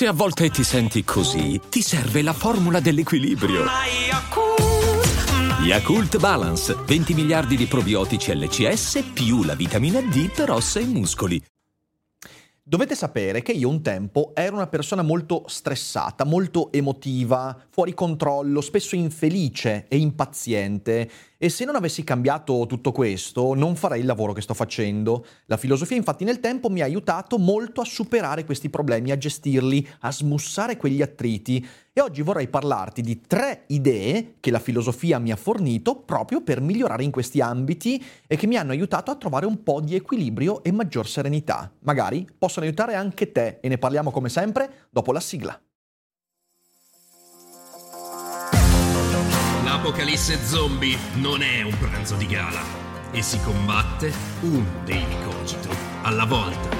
Se a volte ti senti così, ti serve la formula dell'equilibrio. Yakult Balance, 20 miliardi di probiotici LCS più la vitamina D per ossa e muscoli. Dovete sapere che io un tempo ero una persona molto stressata, molto emotiva, fuori controllo, spesso infelice e impaziente e se non avessi cambiato tutto questo non farei il lavoro che sto facendo. La filosofia infatti nel tempo mi ha aiutato molto a superare questi problemi, a gestirli, a smussare quegli attriti e oggi vorrei parlarti di tre idee che la filosofia mi ha fornito proprio per migliorare in questi ambiti e che mi hanno aiutato a trovare un po' di equilibrio e maggior serenità. Magari possono aiutare anche te e ne parliamo come sempre dopo la sigla. L'apocalisse zombie non è un pranzo di gala e si combatte un daily cogito alla volta.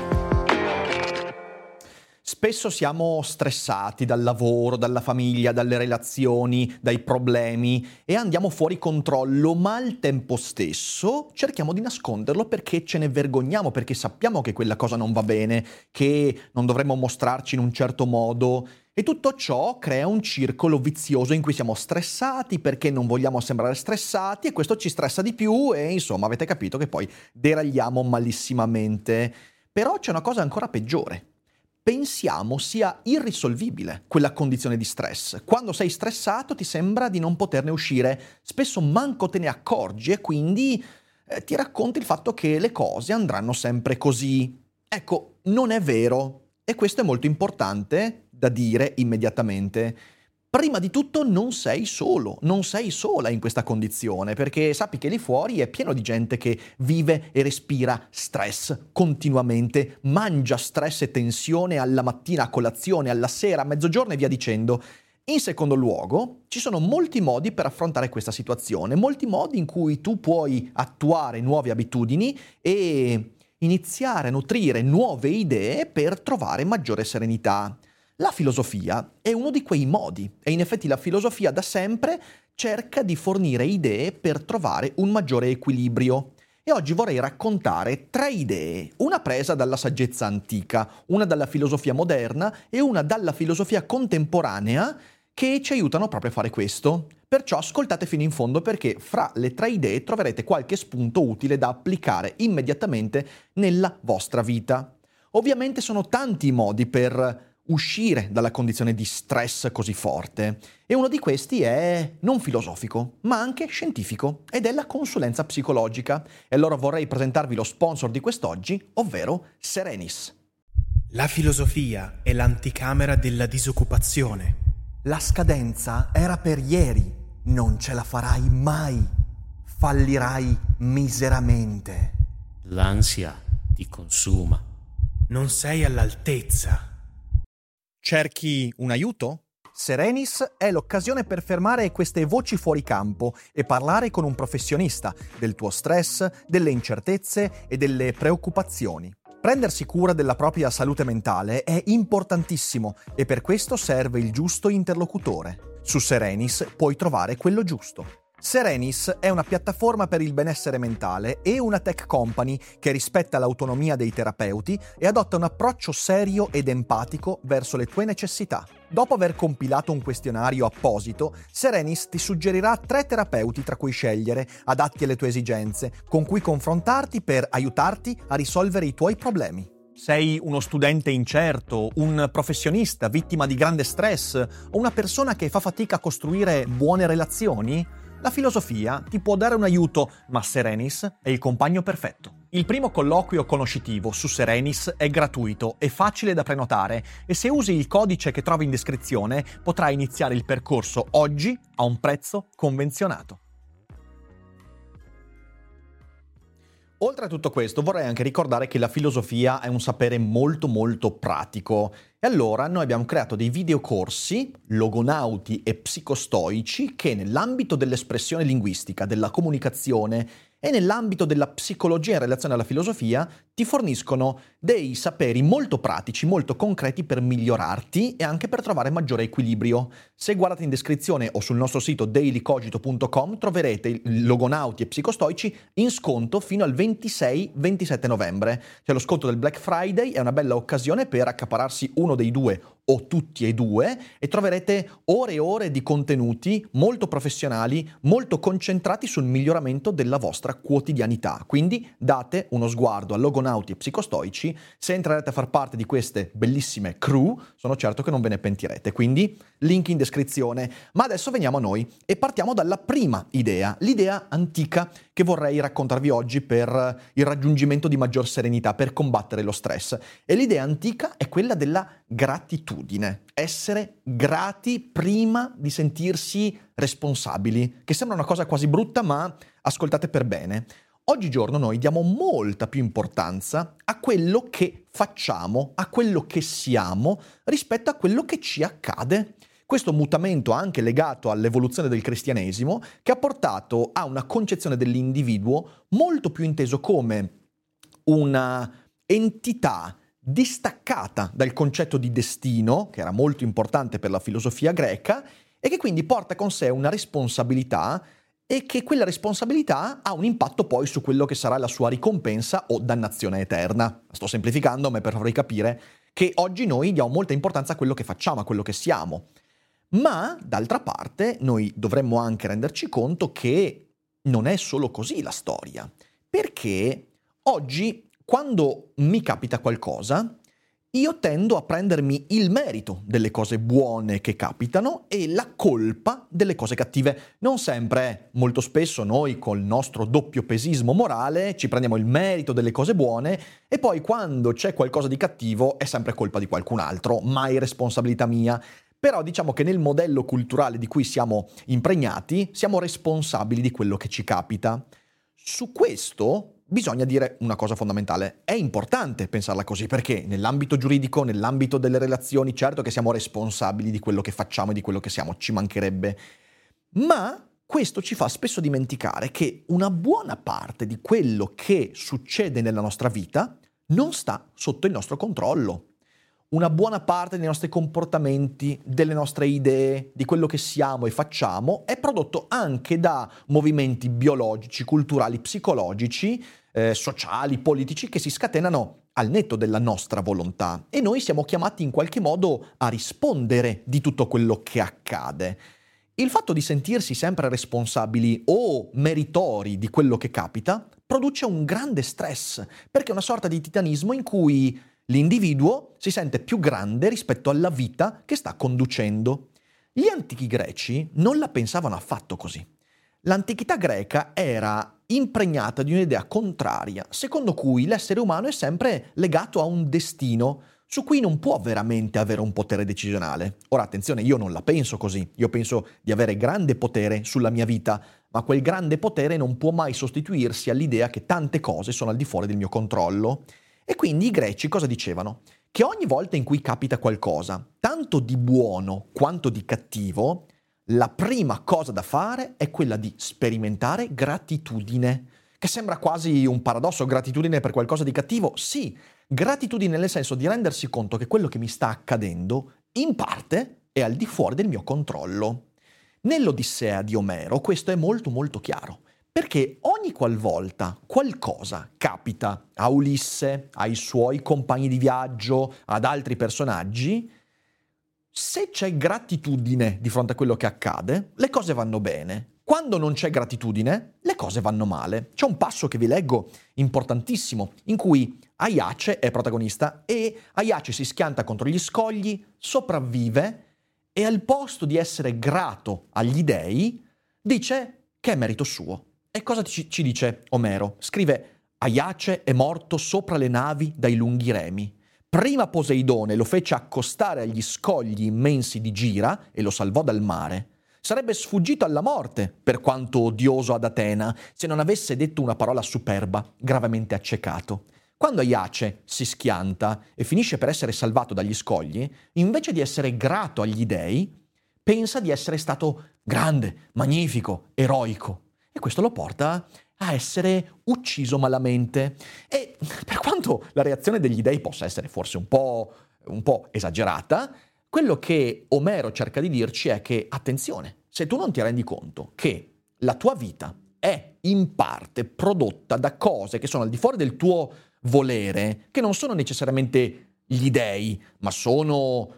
Spesso siamo stressati dal lavoro, dalla famiglia, dalle relazioni, dai problemi e andiamo fuori controllo, ma al tempo stesso cerchiamo di nasconderlo perché ce ne vergogniamo, perché sappiamo che quella cosa non va bene, che non dovremmo mostrarci in un certo modo e tutto ciò crea un circolo vizioso in cui siamo stressati perché non vogliamo sembrare stressati e questo ci stressa di più e insomma avete capito che poi deragliamo malissimamente. Però c'è una cosa ancora peggiore. Pensiamo sia irrisolvibile quella condizione di stress. Quando sei stressato ti sembra di non poterne uscire, spesso manco te ne accorgi e quindi eh, ti racconti il fatto che le cose andranno sempre così. Ecco, non è vero. E questo è molto importante da dire immediatamente. Prima di tutto non sei solo, non sei sola in questa condizione, perché sappi che lì fuori è pieno di gente che vive e respira stress continuamente, mangia stress e tensione alla mattina, a colazione, alla sera, a mezzogiorno e via dicendo. In secondo luogo, ci sono molti modi per affrontare questa situazione, molti modi in cui tu puoi attuare nuove abitudini e iniziare a nutrire nuove idee per trovare maggiore serenità. La filosofia è uno di quei modi e in effetti la filosofia da sempre cerca di fornire idee per trovare un maggiore equilibrio. E oggi vorrei raccontare tre idee, una presa dalla saggezza antica, una dalla filosofia moderna e una dalla filosofia contemporanea che ci aiutano proprio a fare questo. Perciò ascoltate fino in fondo perché fra le tre idee troverete qualche spunto utile da applicare immediatamente nella vostra vita. Ovviamente sono tanti i modi per uscire dalla condizione di stress così forte. E uno di questi è non filosofico, ma anche scientifico, ed è la consulenza psicologica. E allora vorrei presentarvi lo sponsor di quest'oggi, ovvero Serenis. La filosofia è l'anticamera della disoccupazione. La scadenza era per ieri, non ce la farai mai. Fallirai miseramente. L'ansia ti consuma. Non sei all'altezza Cerchi un aiuto? Serenis è l'occasione per fermare queste voci fuori campo e parlare con un professionista del tuo stress, delle incertezze e delle preoccupazioni. Prendersi cura della propria salute mentale è importantissimo e per questo serve il giusto interlocutore. Su Serenis puoi trovare quello giusto. Serenis è una piattaforma per il benessere mentale e una tech company che rispetta l'autonomia dei terapeuti e adotta un approccio serio ed empatico verso le tue necessità. Dopo aver compilato un questionario apposito, Serenis ti suggerirà tre terapeuti tra cui scegliere, adatti alle tue esigenze, con cui confrontarti per aiutarti a risolvere i tuoi problemi. Sei uno studente incerto, un professionista vittima di grande stress o una persona che fa fatica a costruire buone relazioni? La filosofia ti può dare un aiuto, ma Serenis è il compagno perfetto. Il primo colloquio conoscitivo su Serenis è gratuito e facile da prenotare e se usi il codice che trovi in descrizione potrai iniziare il percorso oggi a un prezzo convenzionato. Oltre a tutto questo vorrei anche ricordare che la filosofia è un sapere molto molto pratico e allora noi abbiamo creato dei videocorsi, logonauti e psicostoici, che nell'ambito dell'espressione linguistica, della comunicazione e nell'ambito della psicologia in relazione alla filosofia ti forniscono dei saperi molto pratici, molto concreti per migliorarti e anche per trovare maggiore equilibrio. Se guardate in descrizione o sul nostro sito dailycogito.com troverete logonauti e psicostoici in sconto fino al 26-27 novembre. Cioè lo sconto del Black Friday è una bella occasione per accapararsi uno dei due o tutti e due e troverete ore e ore di contenuti molto professionali, molto concentrati sul miglioramento della vostra quotidianità. Quindi date uno sguardo a Logonauti e Psicostoici, se entrerete a far parte di queste bellissime crew, sono certo che non ve ne pentirete. Quindi link in descrizione. Ma adesso veniamo a noi e partiamo dalla prima idea, l'idea antica che vorrei raccontarvi oggi per il raggiungimento di maggior serenità, per combattere lo stress. E l'idea antica è quella della gratitudine, essere grati prima di sentirsi responsabili, che sembra una cosa quasi brutta, ma ascoltate per bene. Oggigiorno noi diamo molta più importanza a quello che facciamo, a quello che siamo, rispetto a quello che ci accade. Questo mutamento anche legato all'evoluzione del cristianesimo che ha portato a una concezione dell'individuo molto più inteso come una entità distaccata dal concetto di destino, che era molto importante per la filosofia greca, e che quindi porta con sé una responsabilità e che quella responsabilità ha un impatto poi su quello che sarà la sua ricompensa o dannazione eterna. Sto semplificando, ma per farvi capire che oggi noi diamo molta importanza a quello che facciamo, a quello che siamo. Ma, d'altra parte, noi dovremmo anche renderci conto che non è solo così la storia. Perché oggi, quando mi capita qualcosa, io tendo a prendermi il merito delle cose buone che capitano e la colpa delle cose cattive. Non sempre, molto spesso noi col nostro doppio pesismo morale ci prendiamo il merito delle cose buone e poi quando c'è qualcosa di cattivo è sempre colpa di qualcun altro, mai responsabilità mia. Però diciamo che nel modello culturale di cui siamo impregnati siamo responsabili di quello che ci capita. Su questo bisogna dire una cosa fondamentale. È importante pensarla così perché nell'ambito giuridico, nell'ambito delle relazioni, certo che siamo responsabili di quello che facciamo e di quello che siamo, ci mancherebbe. Ma questo ci fa spesso dimenticare che una buona parte di quello che succede nella nostra vita non sta sotto il nostro controllo una buona parte dei nostri comportamenti, delle nostre idee, di quello che siamo e facciamo, è prodotto anche da movimenti biologici, culturali, psicologici, eh, sociali, politici che si scatenano al netto della nostra volontà e noi siamo chiamati in qualche modo a rispondere di tutto quello che accade. Il fatto di sentirsi sempre responsabili o meritori di quello che capita produce un grande stress, perché è una sorta di titanismo in cui L'individuo si sente più grande rispetto alla vita che sta conducendo. Gli antichi greci non la pensavano affatto così. L'antichità greca era impregnata di un'idea contraria, secondo cui l'essere umano è sempre legato a un destino su cui non può veramente avere un potere decisionale. Ora attenzione, io non la penso così, io penso di avere grande potere sulla mia vita, ma quel grande potere non può mai sostituirsi all'idea che tante cose sono al di fuori del mio controllo e quindi i greci cosa dicevano? Che ogni volta in cui capita qualcosa, tanto di buono quanto di cattivo, la prima cosa da fare è quella di sperimentare gratitudine. Che sembra quasi un paradosso, gratitudine per qualcosa di cattivo? Sì, gratitudine nel senso di rendersi conto che quello che mi sta accadendo, in parte, è al di fuori del mio controllo. Nell'Odissea di Omero questo è molto molto chiaro. Perché ogni qualvolta qualcosa capita a Ulisse, ai suoi compagni di viaggio, ad altri personaggi, se c'è gratitudine di fronte a quello che accade, le cose vanno bene. Quando non c'è gratitudine, le cose vanno male. C'è un passo che vi leggo importantissimo, in cui Aiace è protagonista e Aiace si schianta contro gli scogli, sopravvive e al posto di essere grato agli dei, dice che è merito suo. E cosa ci, dice Omero? Scrive Aiace è morto sopra le navi dai lunghi remi. Prima Poseidone lo fece accostare agli scogli immensi di Gira e lo salvò dal mare. Sarebbe sfuggito alla morte, per quanto odioso ad Atena, se non avesse detto una parola superba, gravemente accecato. Quando Aiace si schianta e finisce per essere salvato dagli scogli, invece di essere grato agli dei, pensa di essere stato grande, magnifico, eroico e questo lo porta a essere ucciso malamente. E per quanto la reazione degli dei possa essere forse un po', un po' esagerata, quello che Omero cerca di dirci è che, attenzione, se tu non ti rendi conto che la tua vita è in parte prodotta da cose che sono al di fuori del tuo volere, che non sono necessariamente gli dei, ma sono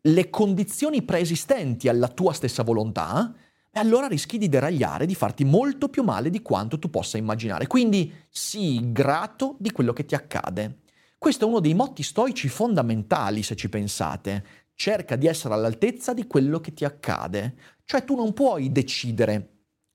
le condizioni preesistenti alla tua stessa volontà, e allora rischi di deragliare, di farti molto più male di quanto tu possa immaginare. Quindi sii grato di quello che ti accade. Questo è uno dei motti stoici fondamentali, se ci pensate. Cerca di essere all'altezza di quello che ti accade. Cioè tu non puoi decidere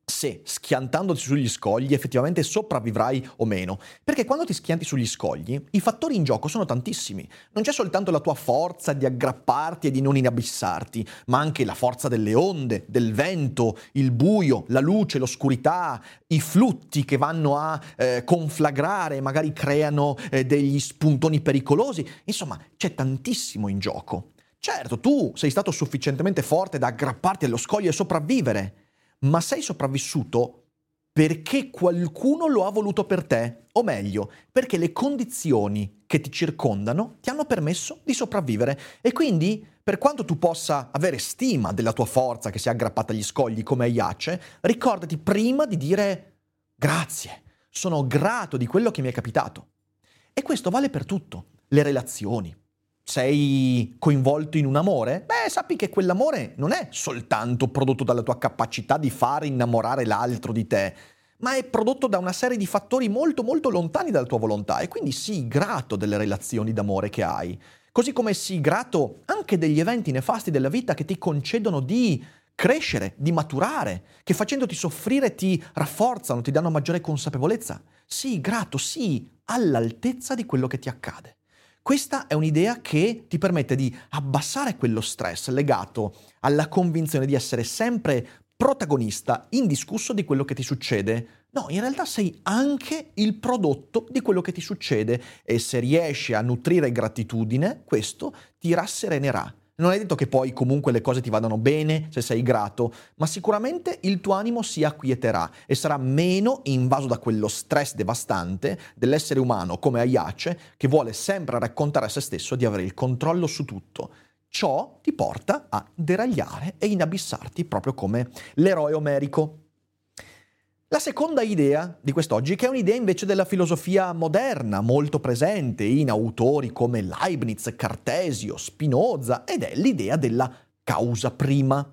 se schiantandoti sugli scogli effettivamente sopravvivrai o meno. Perché quando ti schianti sugli scogli, i fattori in gioco sono tantissimi. Non c'è soltanto la tua forza di aggrapparti e di non inabissarti, ma anche la forza delle onde, del vento, il buio, la luce, l'oscurità, i flutti che vanno a eh, conflagrare, magari creano eh, degli spuntoni pericolosi. Insomma, c'è tantissimo in gioco. Certo, tu sei stato sufficientemente forte da aggrapparti allo scoglio e sopravvivere ma sei sopravvissuto perché qualcuno lo ha voluto per te, o meglio, perché le condizioni che ti circondano ti hanno permesso di sopravvivere. E quindi, per quanto tu possa avere stima della tua forza che si è aggrappata agli scogli come Aiace, ricordati prima di dire grazie, sono grato di quello che mi è capitato. E questo vale per tutto, le relazioni, sei coinvolto in un amore? Beh, sappi che quell'amore non è soltanto prodotto dalla tua capacità di fare innamorare l'altro di te, ma è prodotto da una serie di fattori molto molto lontani dalla tua volontà e quindi sii grato delle relazioni d'amore che hai. Così come sii grato anche degli eventi nefasti della vita che ti concedono di crescere, di maturare, che facendoti soffrire ti rafforzano, ti danno maggiore consapevolezza. Sii grato, sii all'altezza di quello che ti accade. Questa è un'idea che ti permette di abbassare quello stress legato alla convinzione di essere sempre protagonista indiscusso di quello che ti succede. No, in realtà sei anche il prodotto di quello che ti succede e se riesci a nutrire gratitudine, questo ti rasserenerà. Non è detto che poi comunque le cose ti vadano bene se sei grato, ma sicuramente il tuo animo si acquieterà e sarà meno invaso da quello stress devastante dell'essere umano come Aiace che vuole sempre raccontare a se stesso di avere il controllo su tutto. Ciò ti porta a deragliare e inabissarti proprio come l'eroe omerico. La seconda idea di quest'oggi, che è un'idea invece della filosofia moderna, molto presente in autori come Leibniz, Cartesio, Spinoza, ed è l'idea della causa prima.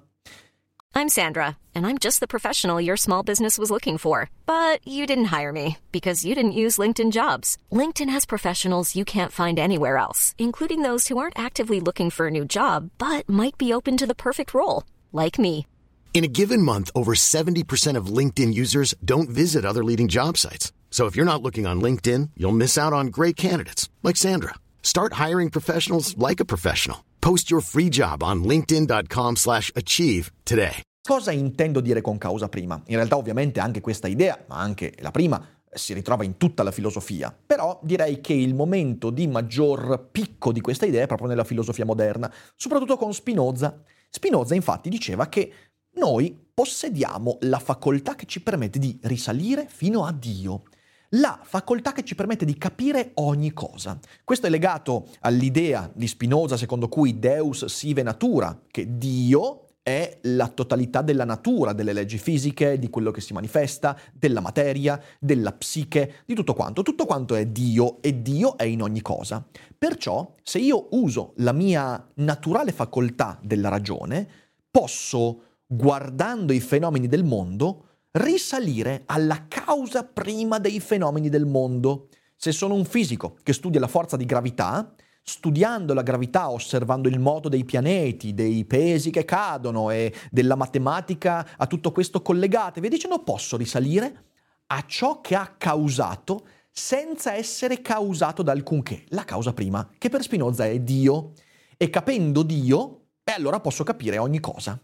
I'm Sandra, and I'm just the professional your small business was looking for. But you didn't hire me because you didn't use LinkedIn jobs. LinkedIn has professionals you can't find anywhere else, including those who aren't actively looking for a new job but might be open to the perfect role, like me. In a given month, over 70% of LinkedIn users don't visit other leading job sites. So if you're not looking on LinkedIn, you'll miss out on great candidates like Sandra. Start hiring professionals like a professional. Post your free job on linkedin.com/achieve today. Cosa intendo dire con causa prima? In realtà ovviamente anche questa idea, ma anche la prima si ritrova in tutta la filosofia, però direi che il momento di maggior picco di questa idea è proprio nella filosofia moderna, soprattutto con Spinoza. Spinoza infatti diceva che noi possediamo la facoltà che ci permette di risalire fino a Dio, la facoltà che ci permette di capire ogni cosa. Questo è legato all'idea di Spinoza secondo cui Deus sive natura, che Dio è la totalità della natura, delle leggi fisiche, di quello che si manifesta, della materia, della psiche, di tutto quanto. Tutto quanto è Dio e Dio è in ogni cosa. Perciò, se io uso la mia naturale facoltà della ragione, posso guardando i fenomeni del mondo, risalire alla causa prima dei fenomeni del mondo. Se sono un fisico che studia la forza di gravità, studiando la gravità, osservando il moto dei pianeti, dei pesi che cadono e della matematica a tutto questo collegate, vi dicendo posso risalire a ciò che ha causato senza essere causato da alcunché, la causa prima, che per Spinoza è Dio. E capendo Dio, e allora posso capire ogni cosa.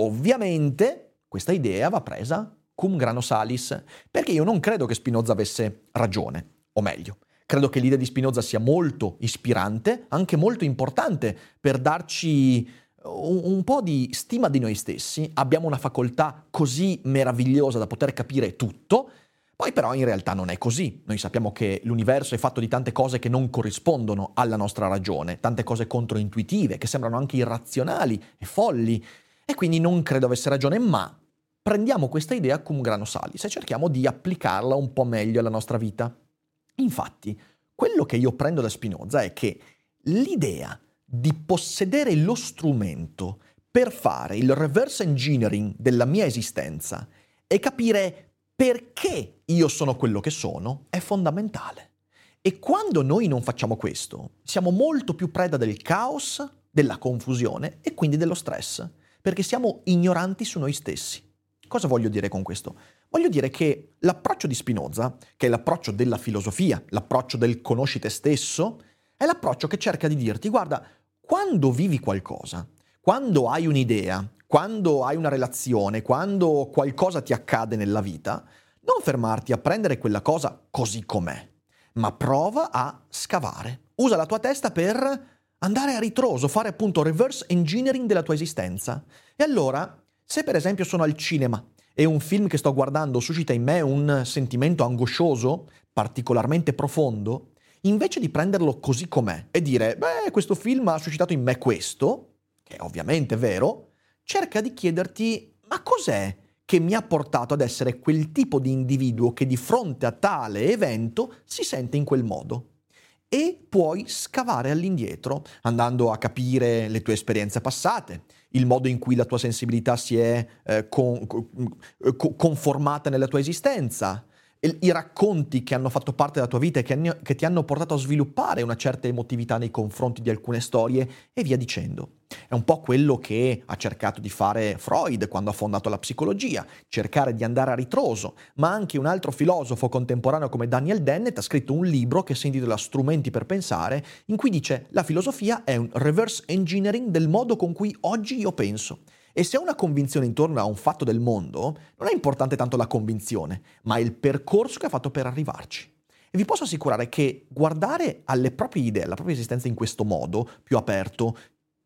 Ovviamente questa idea va presa cum grano salis, perché io non credo che Spinoza avesse ragione, o meglio, credo che l'idea di Spinoza sia molto ispirante, anche molto importante per darci un, un, po' di stima di noi stessi. Abbiamo una facoltà così meravigliosa da poter capire tutto, poi però in realtà non è così. Noi sappiamo che l'universo è fatto di tante cose che non corrispondono alla nostra ragione, tante cose controintuitive, che sembrano anche irrazionali e folli. E quindi non credo avesse ragione, ma prendiamo questa idea cum grano salis e cerchiamo di applicarla un po' meglio alla nostra vita. Infatti, quello che io prendo da Spinoza è che l'idea di possedere lo strumento per fare il reverse engineering della mia esistenza e capire perché io sono quello che sono è fondamentale. E quando noi non facciamo questo, siamo molto più preda del caos, della confusione e quindi dello stress, perché siamo ignoranti su noi stessi. Cosa voglio dire con questo? Voglio dire che l'approccio di Spinoza, che è l'approccio della filosofia, l'approccio del conosci te stesso, è l'approccio che cerca di dirti, guarda, quando vivi qualcosa, quando hai un'idea, quando hai una relazione, quando qualcosa ti accade nella vita, non fermarti a prendere quella cosa così com'è, ma prova a scavare. Usa la tua testa per andare a ritroso, fare appunto reverse engineering della tua esistenza. E allora, se per esempio sono al cinema e un film che sto guardando suscita in me un sentimento angoscioso, particolarmente profondo, invece di prenderlo così com'è e dire, beh, questo film ha suscitato in me questo, che è ovviamente vero, cerca di chiederti, ma cos'è che mi ha portato ad essere quel tipo di individuo che di fronte a tale evento si sente in quel modo? E puoi scavare all'indietro, andando a capire le tue esperienze passate, il modo in cui la tua sensibilità si è eh, con, con, conformata nella tua esistenza, i racconti che hanno fatto parte della tua vita e che, che, ti hanno portato a sviluppare una certa emotività nei confronti di alcune storie e via dicendo. È un po' quello che ha cercato di fare Freud quando ha fondato la psicologia, cercare di andare a ritroso, ma anche un altro filosofo contemporaneo come Daniel Dennett ha scritto un libro che si intitola Strumenti per pensare, in cui dice la filosofia è un reverse engineering del modo con cui oggi io penso. E se ho una convinzione intorno a un fatto del mondo, non è importante tanto la convinzione, ma il percorso che ha fatto per arrivarci. E vi posso assicurare che guardare alle proprie idee, alla propria esistenza in questo modo, più aperto,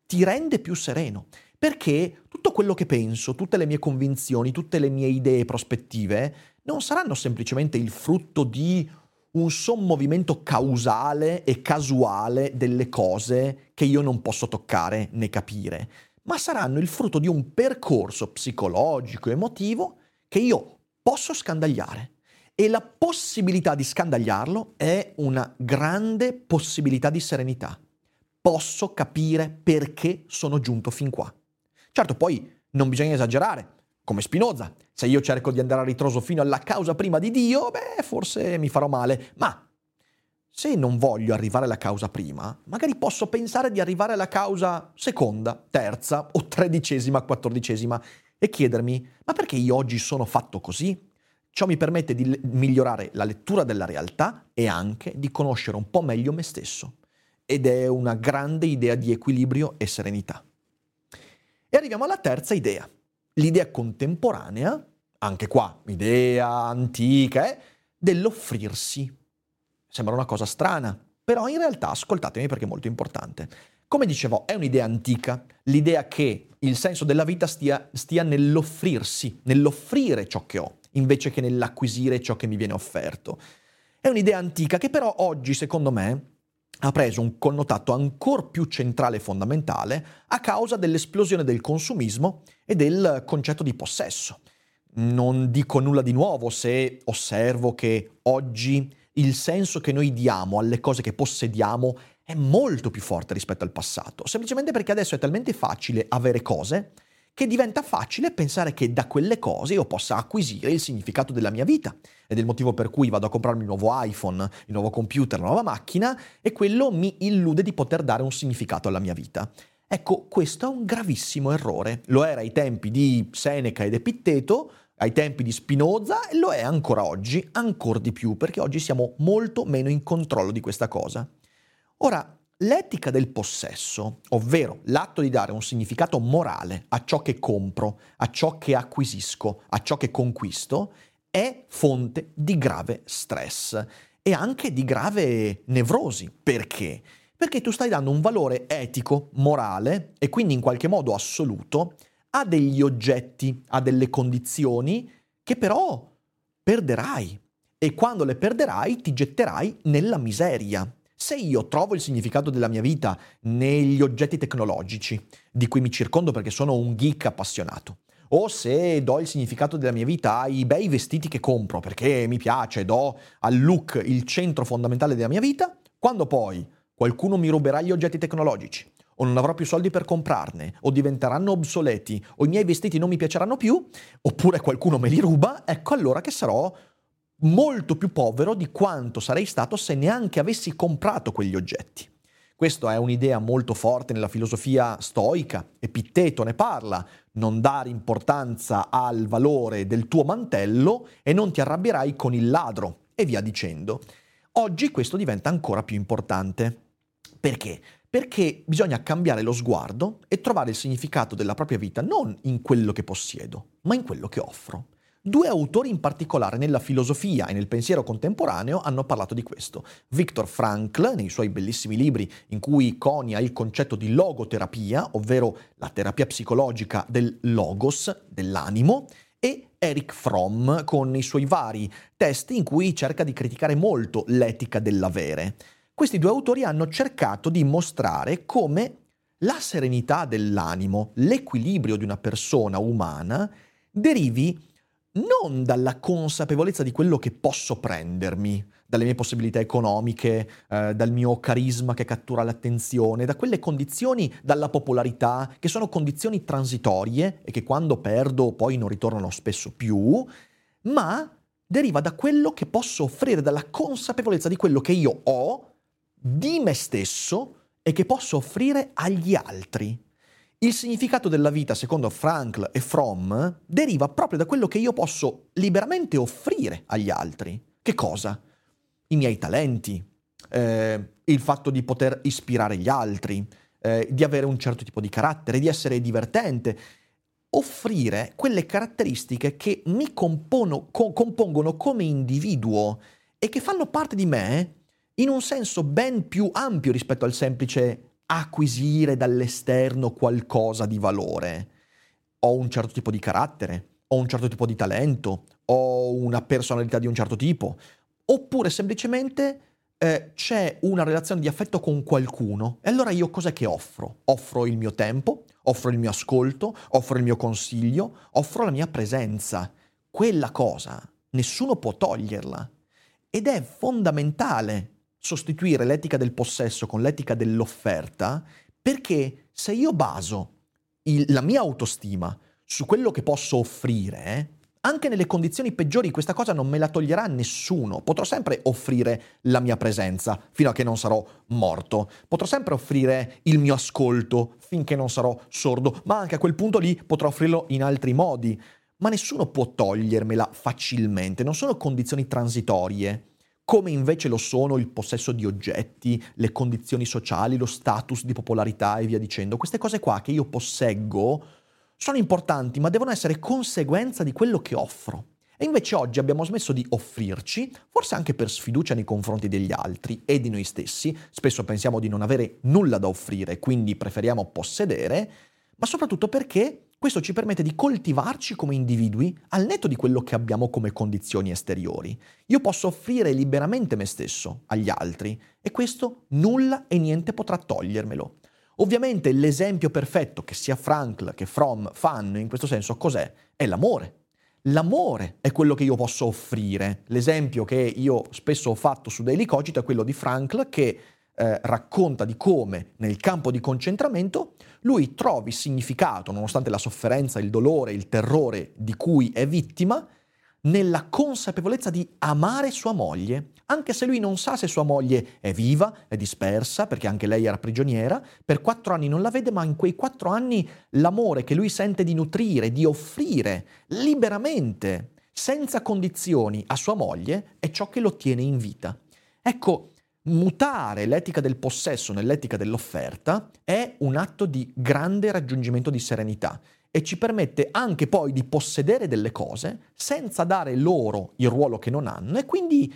ti rende più sereno. Perché tutto quello che penso, tutte le mie convinzioni, tutte le mie idee e prospettive non saranno semplicemente il frutto di un sommovimento causale e casuale delle cose che io non posso toccare né capire, ma saranno il frutto di un percorso psicologico, emotivo, che io posso scandagliare. E la possibilità di scandagliarlo è una grande possibilità di serenità. Posso capire perché sono giunto fin qua. Certo, poi non bisogna esagerare, come Spinoza. Se io cerco di andare a ritroso fino alla causa prima di Dio, beh, forse mi farò male. Ma se non voglio arrivare alla causa prima, magari posso pensare di arrivare alla causa seconda, terza o tredicesima, quattordicesima e chiedermi, ma perché io oggi sono fatto così? Ciò mi permette di migliorare la lettura della realtà e anche di conoscere un po' meglio me stesso. Ed è una grande idea di equilibrio e serenità. E arriviamo alla terza idea, l'idea contemporanea, anche qua, idea antica, eh, dell'offrirsi Sembra una cosa strana, però in realtà ascoltatemi perché è molto importante. Come dicevo, è un'idea antica, l'idea che il senso della vita stia, stia nell'offrirsi, nell'offrire ciò che ho, invece che nell'acquisire ciò che mi viene offerto. È un'idea antica che però oggi, secondo me, ha preso un connotato ancora più centrale e fondamentale a causa dell'esplosione del consumismo e del concetto di possesso. Non dico nulla di nuovo se osservo che oggi il senso che noi diamo alle cose che possediamo è molto più forte rispetto al passato, semplicemente perché adesso è talmente facile avere cose che diventa facile pensare che da quelle cose io possa acquisire il significato della mia vita. Ed è il motivo per cui vado a comprarmi il nuovo iPhone, il nuovo computer, la nuova macchina e quello mi illude di poter dare un significato alla mia vita. Ecco, questo è un gravissimo errore. Lo era ai tempi di Seneca ed Epitteto, ai tempi di Spinoza e lo è ancora oggi, ancora di più, perché oggi siamo molto meno in controllo di questa cosa. Ora, l'etica del possesso, ovvero l'atto di dare un significato morale a ciò che compro, a ciò che acquisisco, a ciò che conquisto, è fonte di grave stress e anche di grave nevrosi. Perché? Perché tu stai dando un valore etico, morale e quindi in qualche modo assoluto ha degli oggetti, ha delle condizioni che però perderai e quando le perderai ti getterai nella miseria. Se io trovo il significato della mia vita negli oggetti tecnologici di cui mi circondo perché sono un geek appassionato, o se do il significato della mia vita ai bei vestiti che compro perché mi piace, do al look il centro fondamentale della mia vita, quando poi qualcuno mi ruberà gli oggetti tecnologici o non avrò più soldi per comprarne, o diventeranno obsoleti, o i miei vestiti non mi piaceranno più, oppure qualcuno me li ruba, ecco allora che sarò molto più povero di quanto sarei stato se neanche avessi comprato quegli oggetti. Questa è un'idea molto forte nella filosofia stoica, Epitteto ne parla, non dare importanza al valore del tuo mantello e non ti arrabbierai con il ladro, e via dicendo. Oggi questo diventa ancora più importante. Perché? Perché bisogna cambiare lo sguardo e trovare il significato della propria vita non in quello che possiedo, ma in quello che offro. Due autori in particolare nella filosofia e nel pensiero contemporaneo hanno parlato di questo. Viktor Frankl, nei suoi bellissimi libri in cui conia il concetto di logoterapia, ovvero la terapia psicologica del logos, dell'animo, e Eric Fromm con i suoi vari testi in cui cerca di criticare molto l'etica dell'avere. Questi due autori hanno cercato di mostrare come la serenità dell'animo, l'equilibrio di una persona umana, derivi non dalla consapevolezza di quello che posso prendermi, dalle mie possibilità economiche, eh, dal mio carisma che cattura l'attenzione, da quelle condizioni, dalla popolarità, che sono condizioni transitorie e che quando perdo poi non ritornano spesso più, ma deriva da quello che posso offrire, dalla consapevolezza di quello che io ho, di me stesso e che posso offrire agli altri. Il significato della vita, secondo Frankl e Fromm, deriva proprio da quello che io posso liberamente offrire agli altri. Che cosa? I miei talenti, eh, il fatto di poter ispirare gli altri, eh, di avere un certo tipo di carattere, di essere divertente. Offrire quelle caratteristiche che mi compono, co- compongono come individuo e che fanno parte di me in un senso ben più ampio rispetto al semplice acquisire dall'esterno qualcosa di valore. Ho un certo tipo di carattere, ho un certo tipo di talento, ho una personalità di un certo tipo, oppure semplicemente eh, c'è una relazione di affetto con qualcuno e allora io cos'è che offro? Offro il mio tempo, offro il mio ascolto, offro il mio consiglio, offro la mia presenza. Quella cosa nessuno può toglierla ed è fondamentale sostituire l'etica del possesso con l'etica dell'offerta perché se io baso il, la mia autostima su quello che posso offrire, anche nelle condizioni peggiori questa cosa non me la toglierà nessuno. Potrò sempre offrire la mia presenza fino a che non sarò morto. Potrò sempre offrire il mio ascolto finché non sarò sordo, ma anche a quel punto lì potrò offrirlo in altri modi. Ma nessuno può togliermela facilmente, non sono condizioni transitorie come invece lo sono il possesso di oggetti, le condizioni sociali, lo status di popolarità e via dicendo. Queste cose qua che io posseggo sono importanti, ma devono essere conseguenza di quello che offro. E invece oggi abbiamo smesso di offrirci, forse anche per sfiducia nei confronti degli altri e di noi stessi. Spesso pensiamo di non avere nulla da offrire, quindi preferiamo possedere, ma soprattutto perché questo ci permette di coltivarci come individui al netto di quello che abbiamo come condizioni esteriori. Io posso offrire liberamente me stesso agli altri e questo nulla e niente potrà togliermelo. Ovviamente l'esempio perfetto che sia Frankl che Fromm fanno in questo senso cos'è? È l'amore. L'amore è quello che io posso offrire. L'esempio che io spesso ho fatto su Daily Cogito è quello di Frankl che eh, racconta di come nel campo di concentramento lui trovi significato, nonostante la sofferenza, il dolore, il terrore di cui è vittima, nella consapevolezza di amare sua moglie, anche se lui non sa se sua moglie è viva, è dispersa, perché anche lei era prigioniera, per quattro anni non la vede, ma in quei quattro anni l'amore che lui sente di nutrire, di offrire liberamente, senza condizioni a sua moglie, è ciò che lo tiene in vita. Ecco, mutare l'etica del possesso nell'etica dell'offerta è un atto di grande raggiungimento di serenità e ci permette anche poi di possedere delle cose senza dare loro il ruolo che non hanno e quindi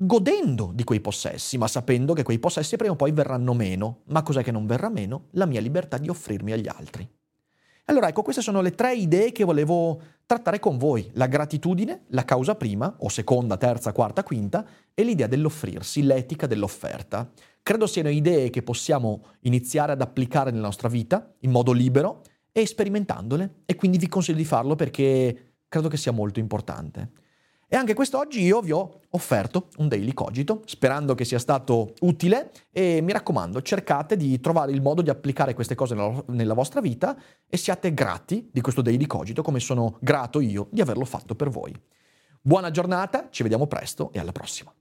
godendo di quei possessi, ma sapendo che quei possessi prima o poi verranno meno. Ma cos'è che non verrà meno? La mia libertà di offrirmi agli altri. Allora ecco, queste sono le tre idee che volevo trattare con voi. La gratitudine, la causa prima, o seconda, terza, quarta, quinta, e l'idea dell'offrirsi, l'etica dell'offerta. Credo siano idee che possiamo iniziare ad applicare nella nostra vita in modo libero e sperimentandole e quindi vi consiglio di farlo perché credo che sia molto importante. E anche quest'oggi io vi ho offerto un daily cogito, sperando che sia stato utile e mi raccomando, cercate di trovare il modo di applicare queste cose nella vostra vita e siate grati di questo daily cogito come sono grato io di averlo fatto per voi. Buona giornata, ci vediamo presto e alla prossima.